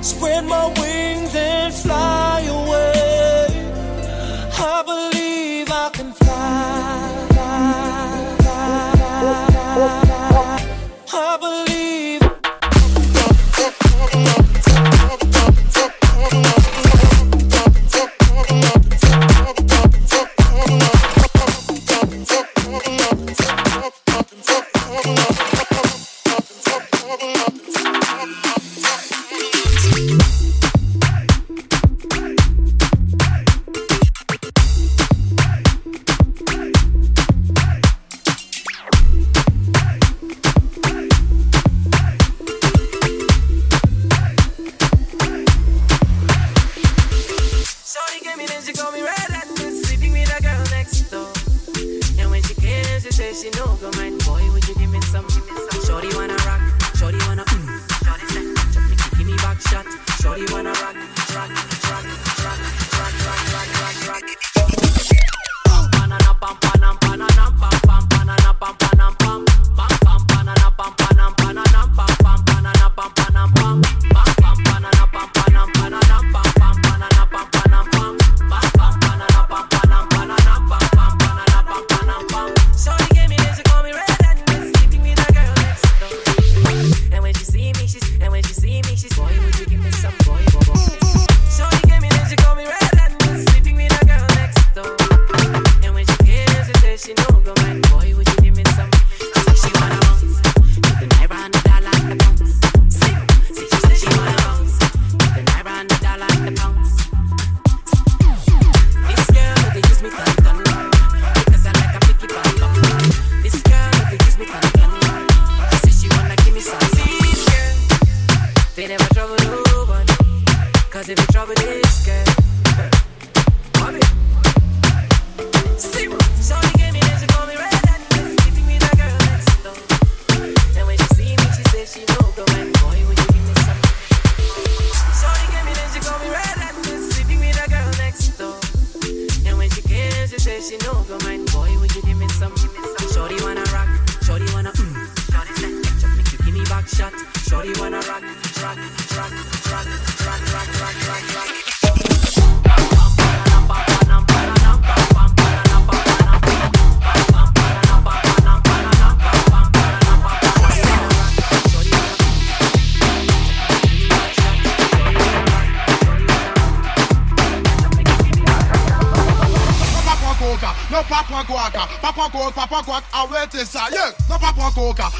Spread my wings and fly drug, drug, drug.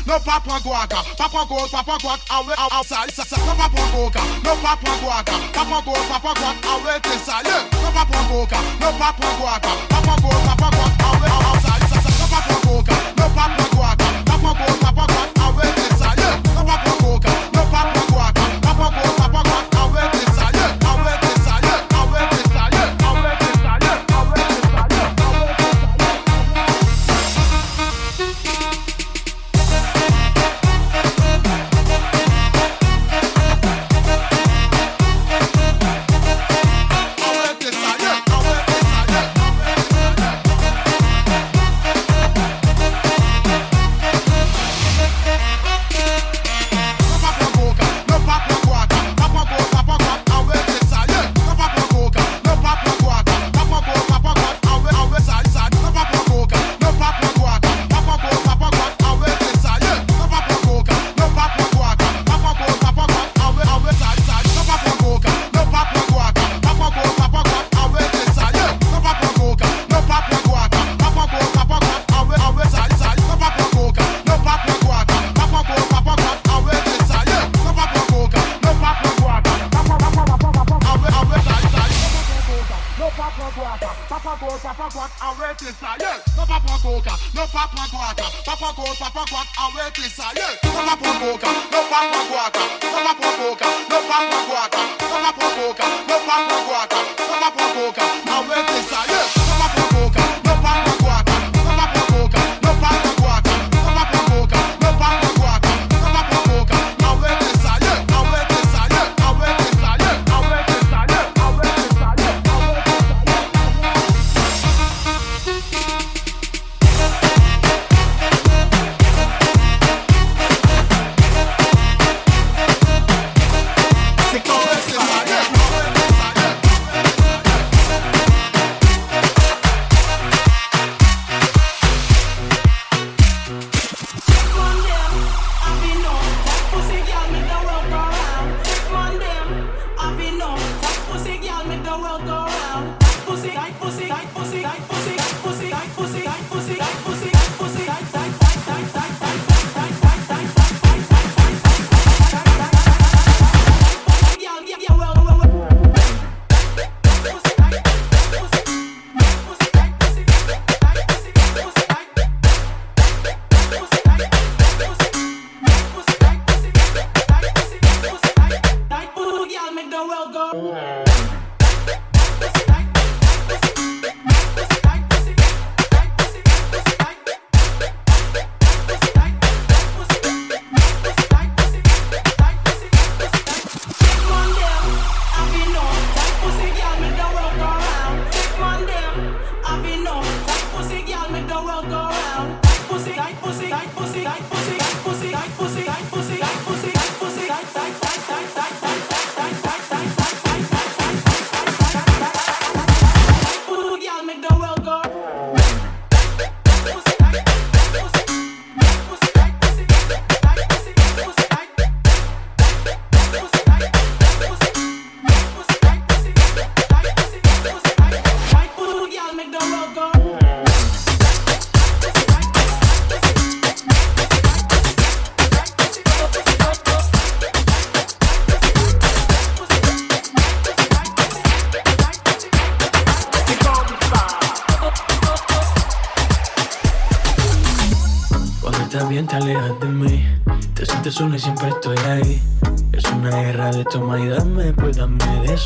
no papa guaga, papa go, papa guac, away outside, sasa, no papa goga, no papa guaga, papa go, papa guac, away to sale, no papa goga, no papa guaga, papa go, papa guac, away outside, sasa, no papa goga, no papa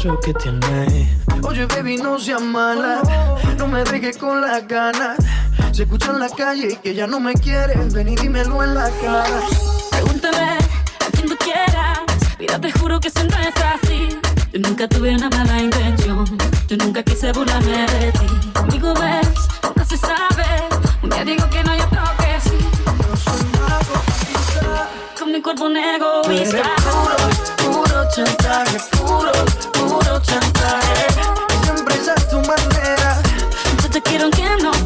eso que tienes. Oye, baby, no seas mala. No me dejes con las ganas. Se escucha en la calle que ya no me quieres. Ven y dímelo en la cara. Pregúntame a quien tú quieras. Mira, te juro que eso no es así. Yo nunca tuve una mala intención. Yo nunca quise burlarme de ti. Conmigo ves, nunca se sabe. Un día digo que no, yo creo que sí. Yo soy una con mi cuerpo un egoísta. Eres puro, puro chantaje, puro chantaje. Siempre. Yo te quiero que no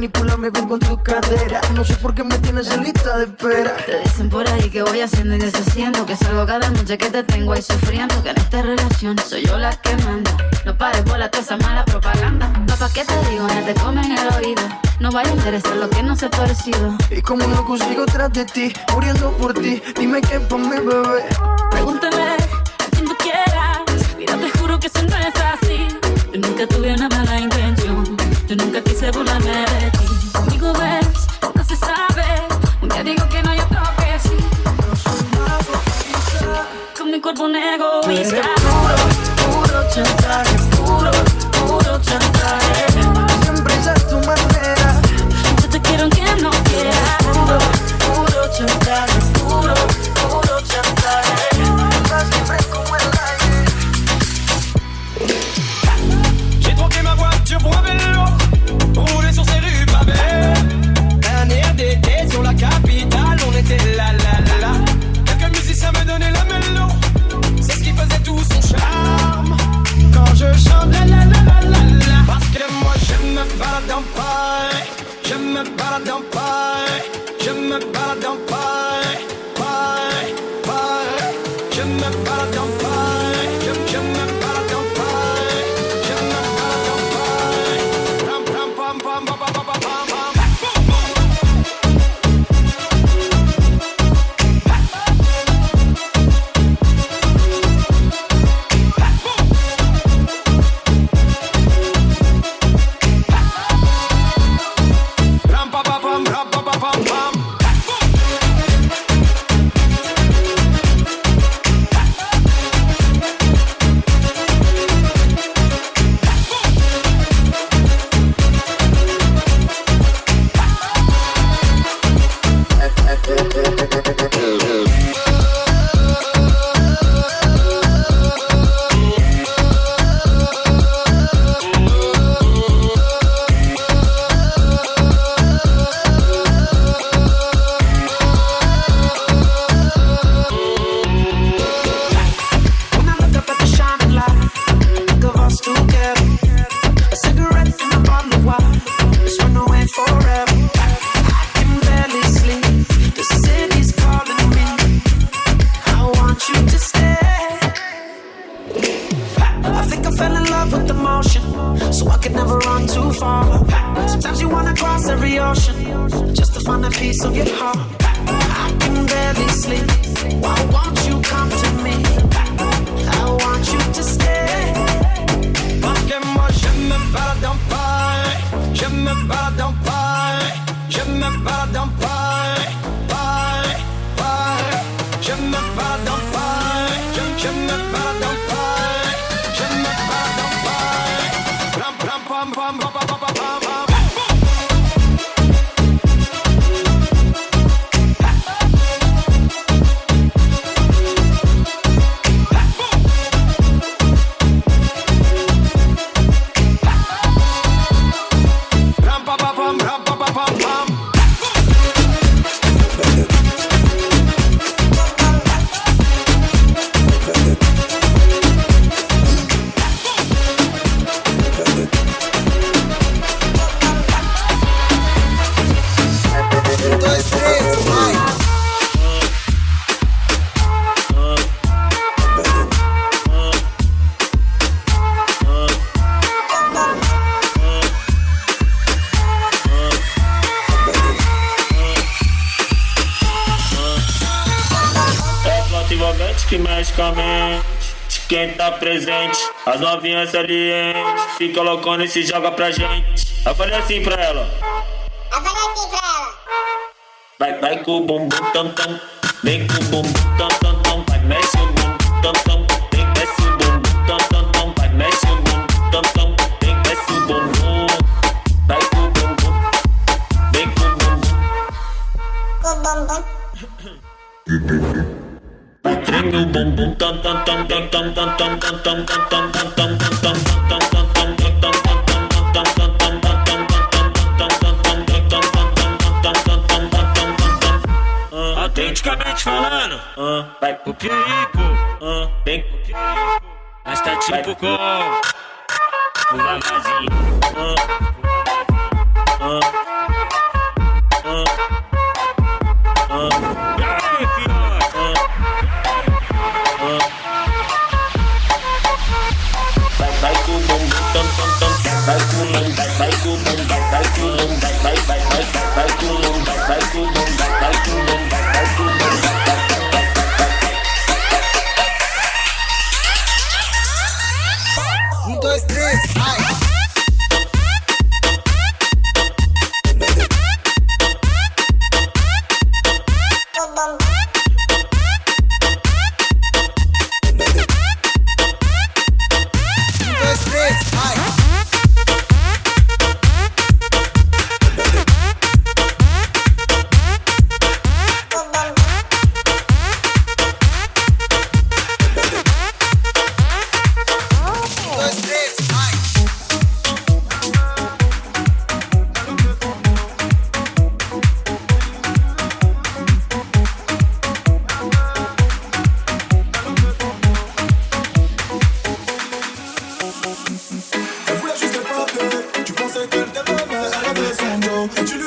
manipularme bien con tu cadera. No sé por qué me tienes en lista de espera. Te dicen por ahí que voy haciendo y deshaciendo. Que salgo cada noche que te tengo ahí sufriendo. Que en esta relación soy yo la que manda. No pares por la esa mala propaganda. Papá, ¿qué te digo? No te comen el oído. No vaya a interesar lo que no se ha parecido. Y como no consigo tras de ti, muriendo por ti, dime qué por mi bebé. Pregúntame a quien tú quieras. Mira, te juro que eso no es así. Yo nunca tuve una mala intención. Yo nunca quise burlarme de un egoísta. Puro. So I could never run too far. Sometimes you wanna cross every ocean just to find a piece of your heart. I can barely sleep. Why won't you come to me? I want you to stay. Parce que moi je me balade en paille, je me balade en paille, quem tá presente, as novinhas salientes. Fica loucona e se joga pra gente. Eu falei assim pra ela: Eu falei assim pra ela. vai, vai com o bumbum tam tam. Vem com o bumbum tam tam Autenticamente falando, vai pro perigo, vem pro perigo. Mas tá tipo com o lavazinho. Bye, boom Elle voulait juste te parler. Tu pensais qu'elle t'aimait, mais elle avait son dos.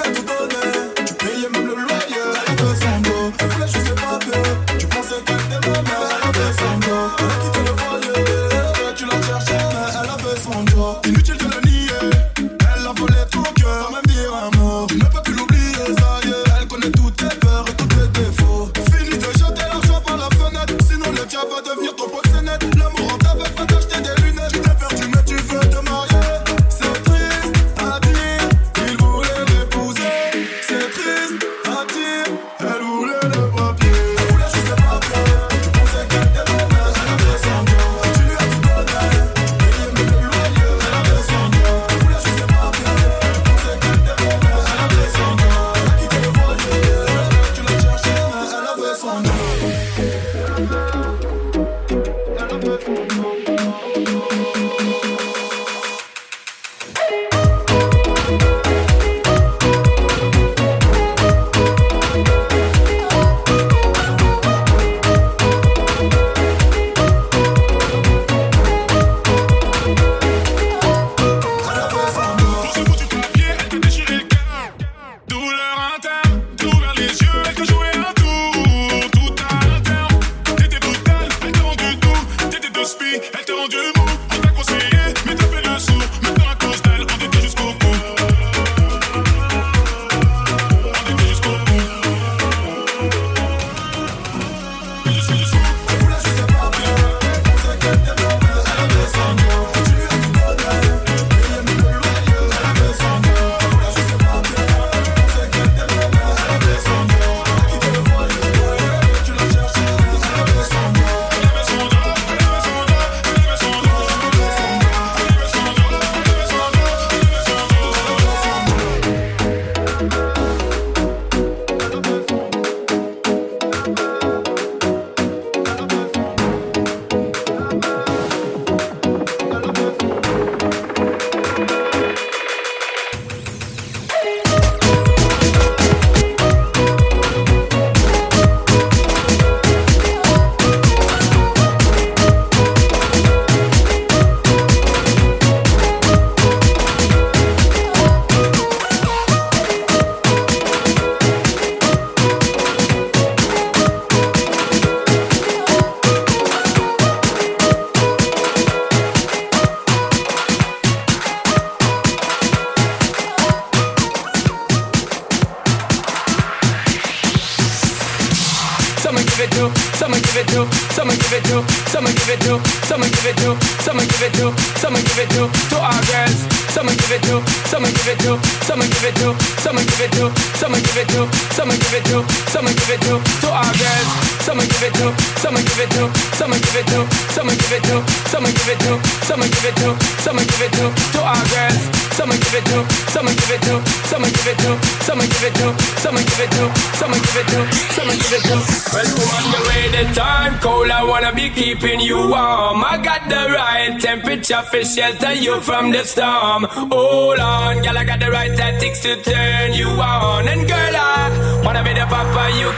give it to to our girls. Someone give it to, someone give it to, someone give it to, someone give it to, someone give it to, someone give it to, someone give it to to our girls. Someone give it to, someone give it to, someone give it to, someone give it to, someone give it to, someone give it to, someone give it to. Well, woman, the way the time cold, I wanna be keeping you warm. I got the right temperature for shelter you from the storm. Hold on, girl, I got the right tactics to turn you on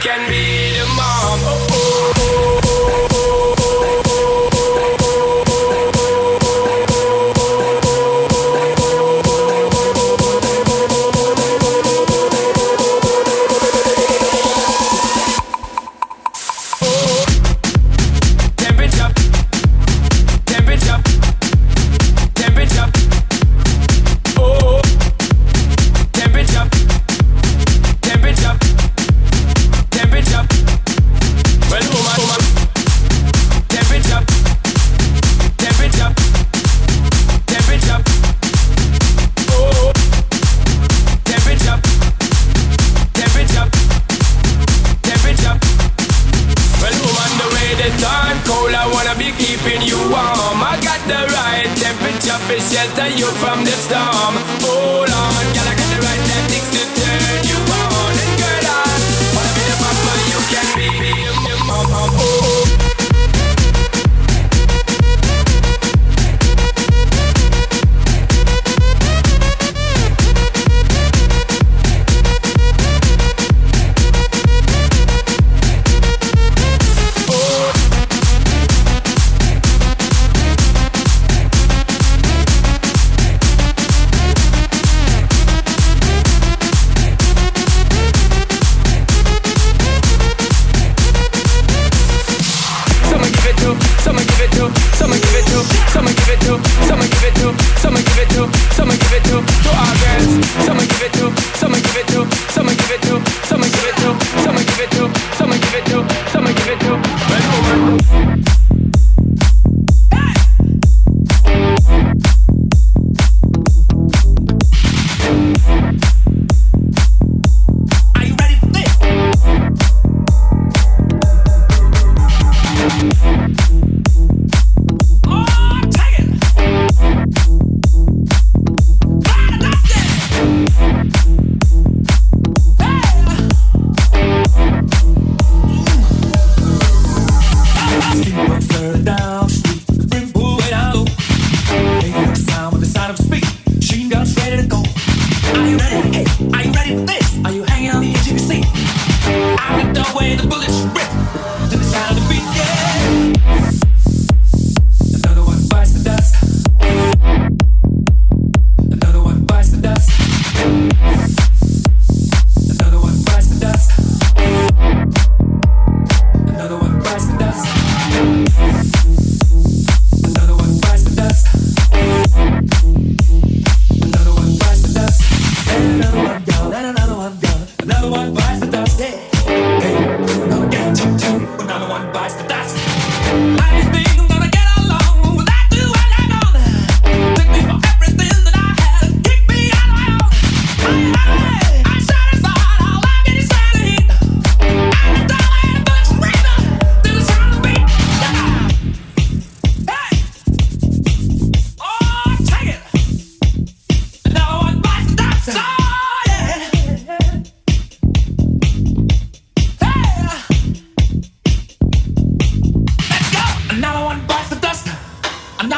can be.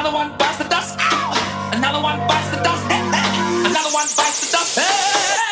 Another one bites the dust. Another one bites the dust. Another one bites the dust.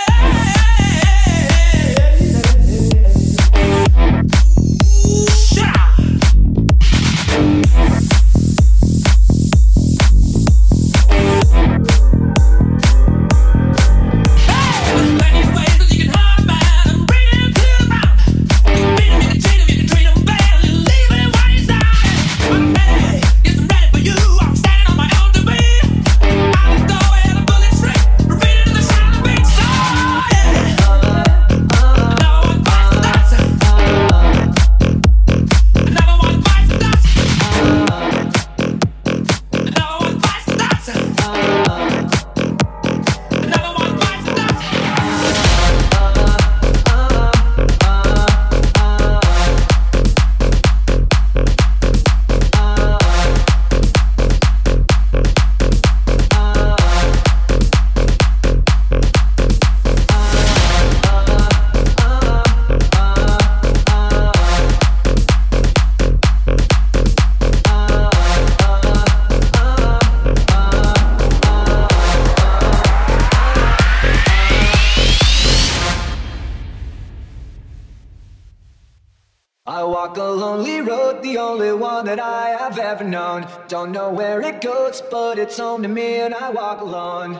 only one that I have ever known. Don't know where it goes, but it's home to me and I walk alone.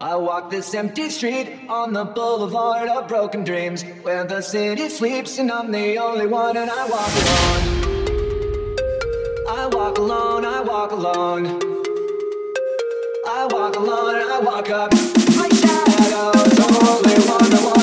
I walk this empty street on the boulevard of broken dreams where the city sleeps and I'm the only one and I walk alone. I walk alone, I walk alone. I walk alone and I walk up my shadows, only one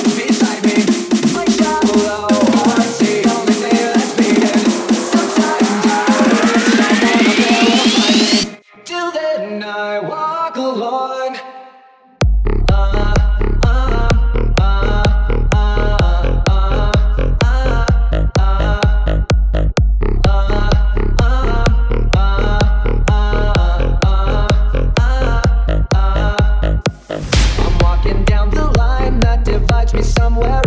me somewhere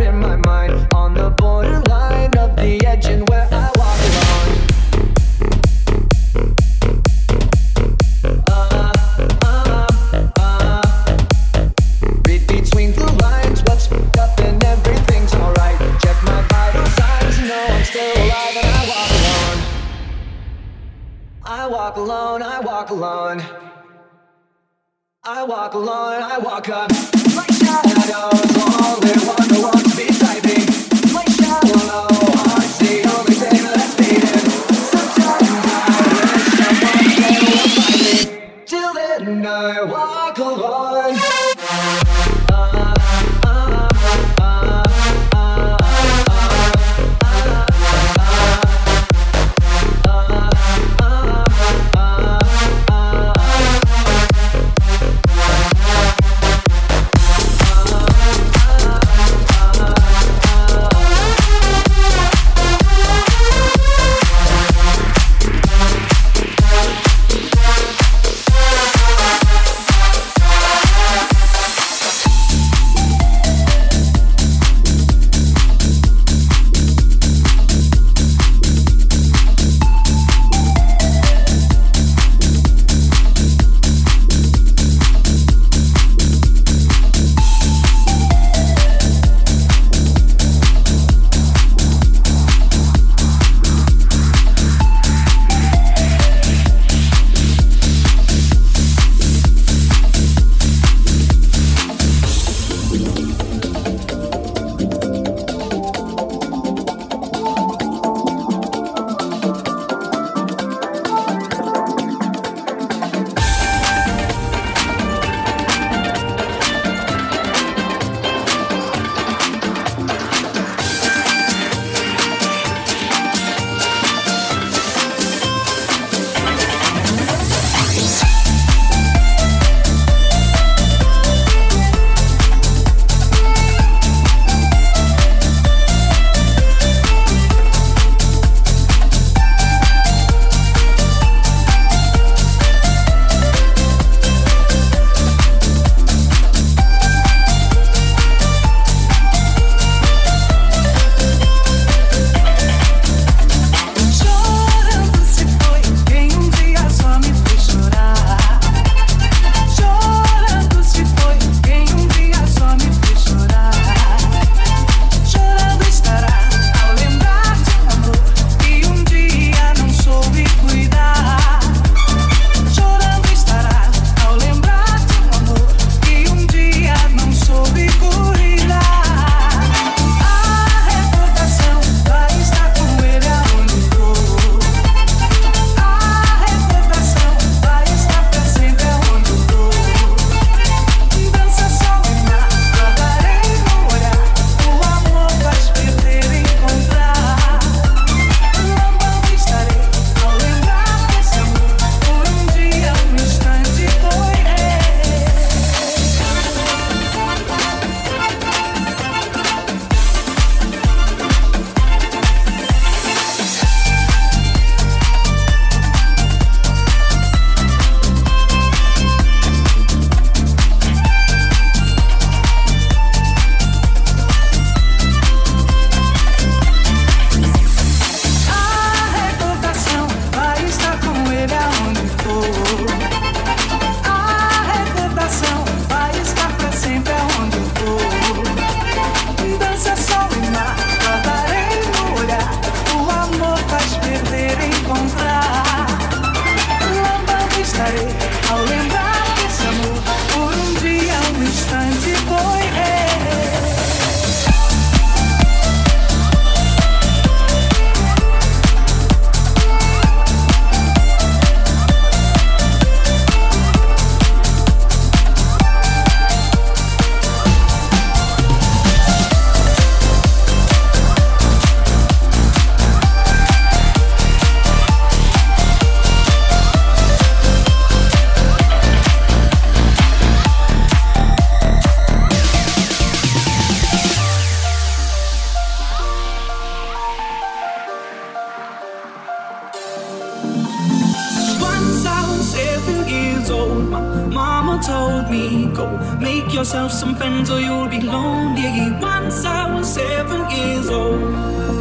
yourself some friends or you'll be lonely. Once I was seven years old.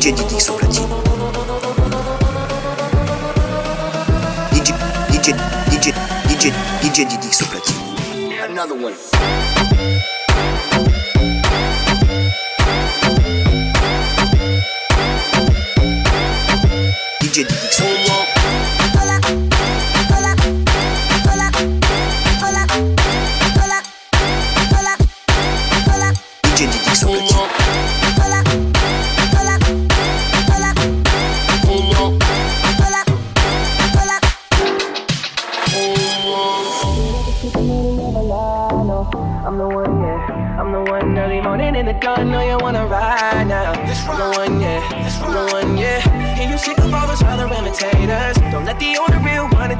DJ Didi sur platine. DJ, DJ, DJ, DJ, DJ Didi sur platine. Another one. DJ Didi platine.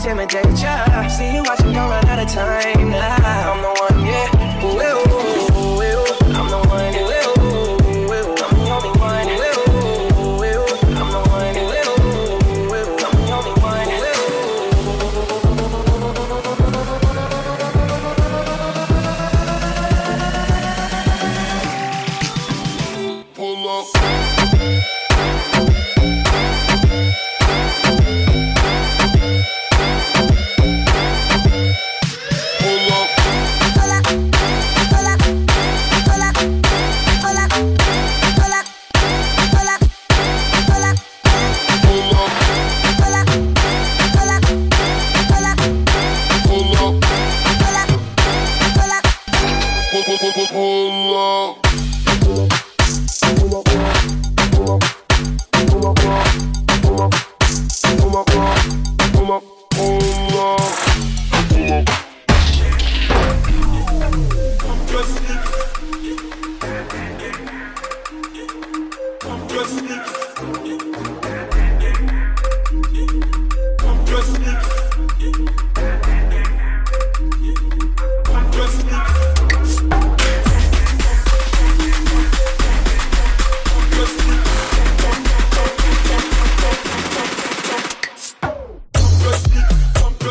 intimidate ya.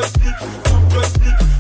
Best, best, best.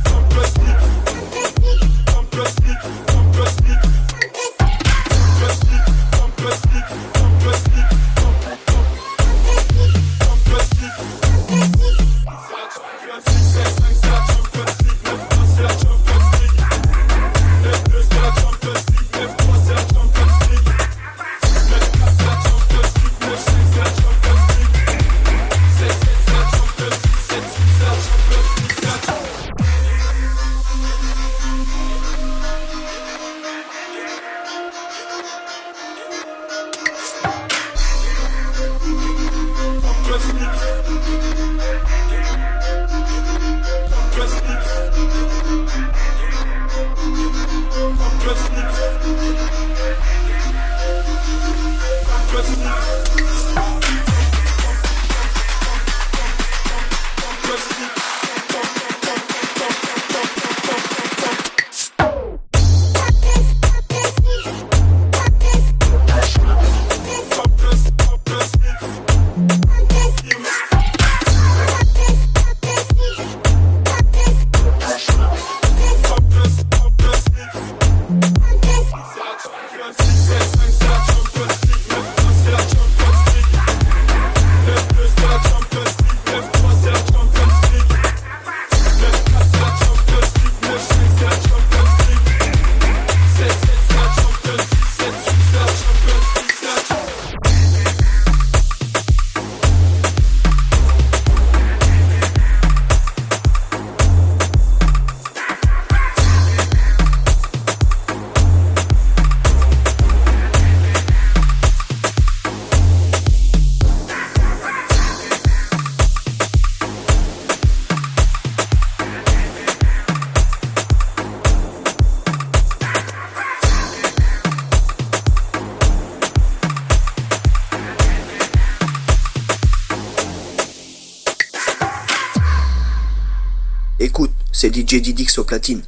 Jedi Dix au platine.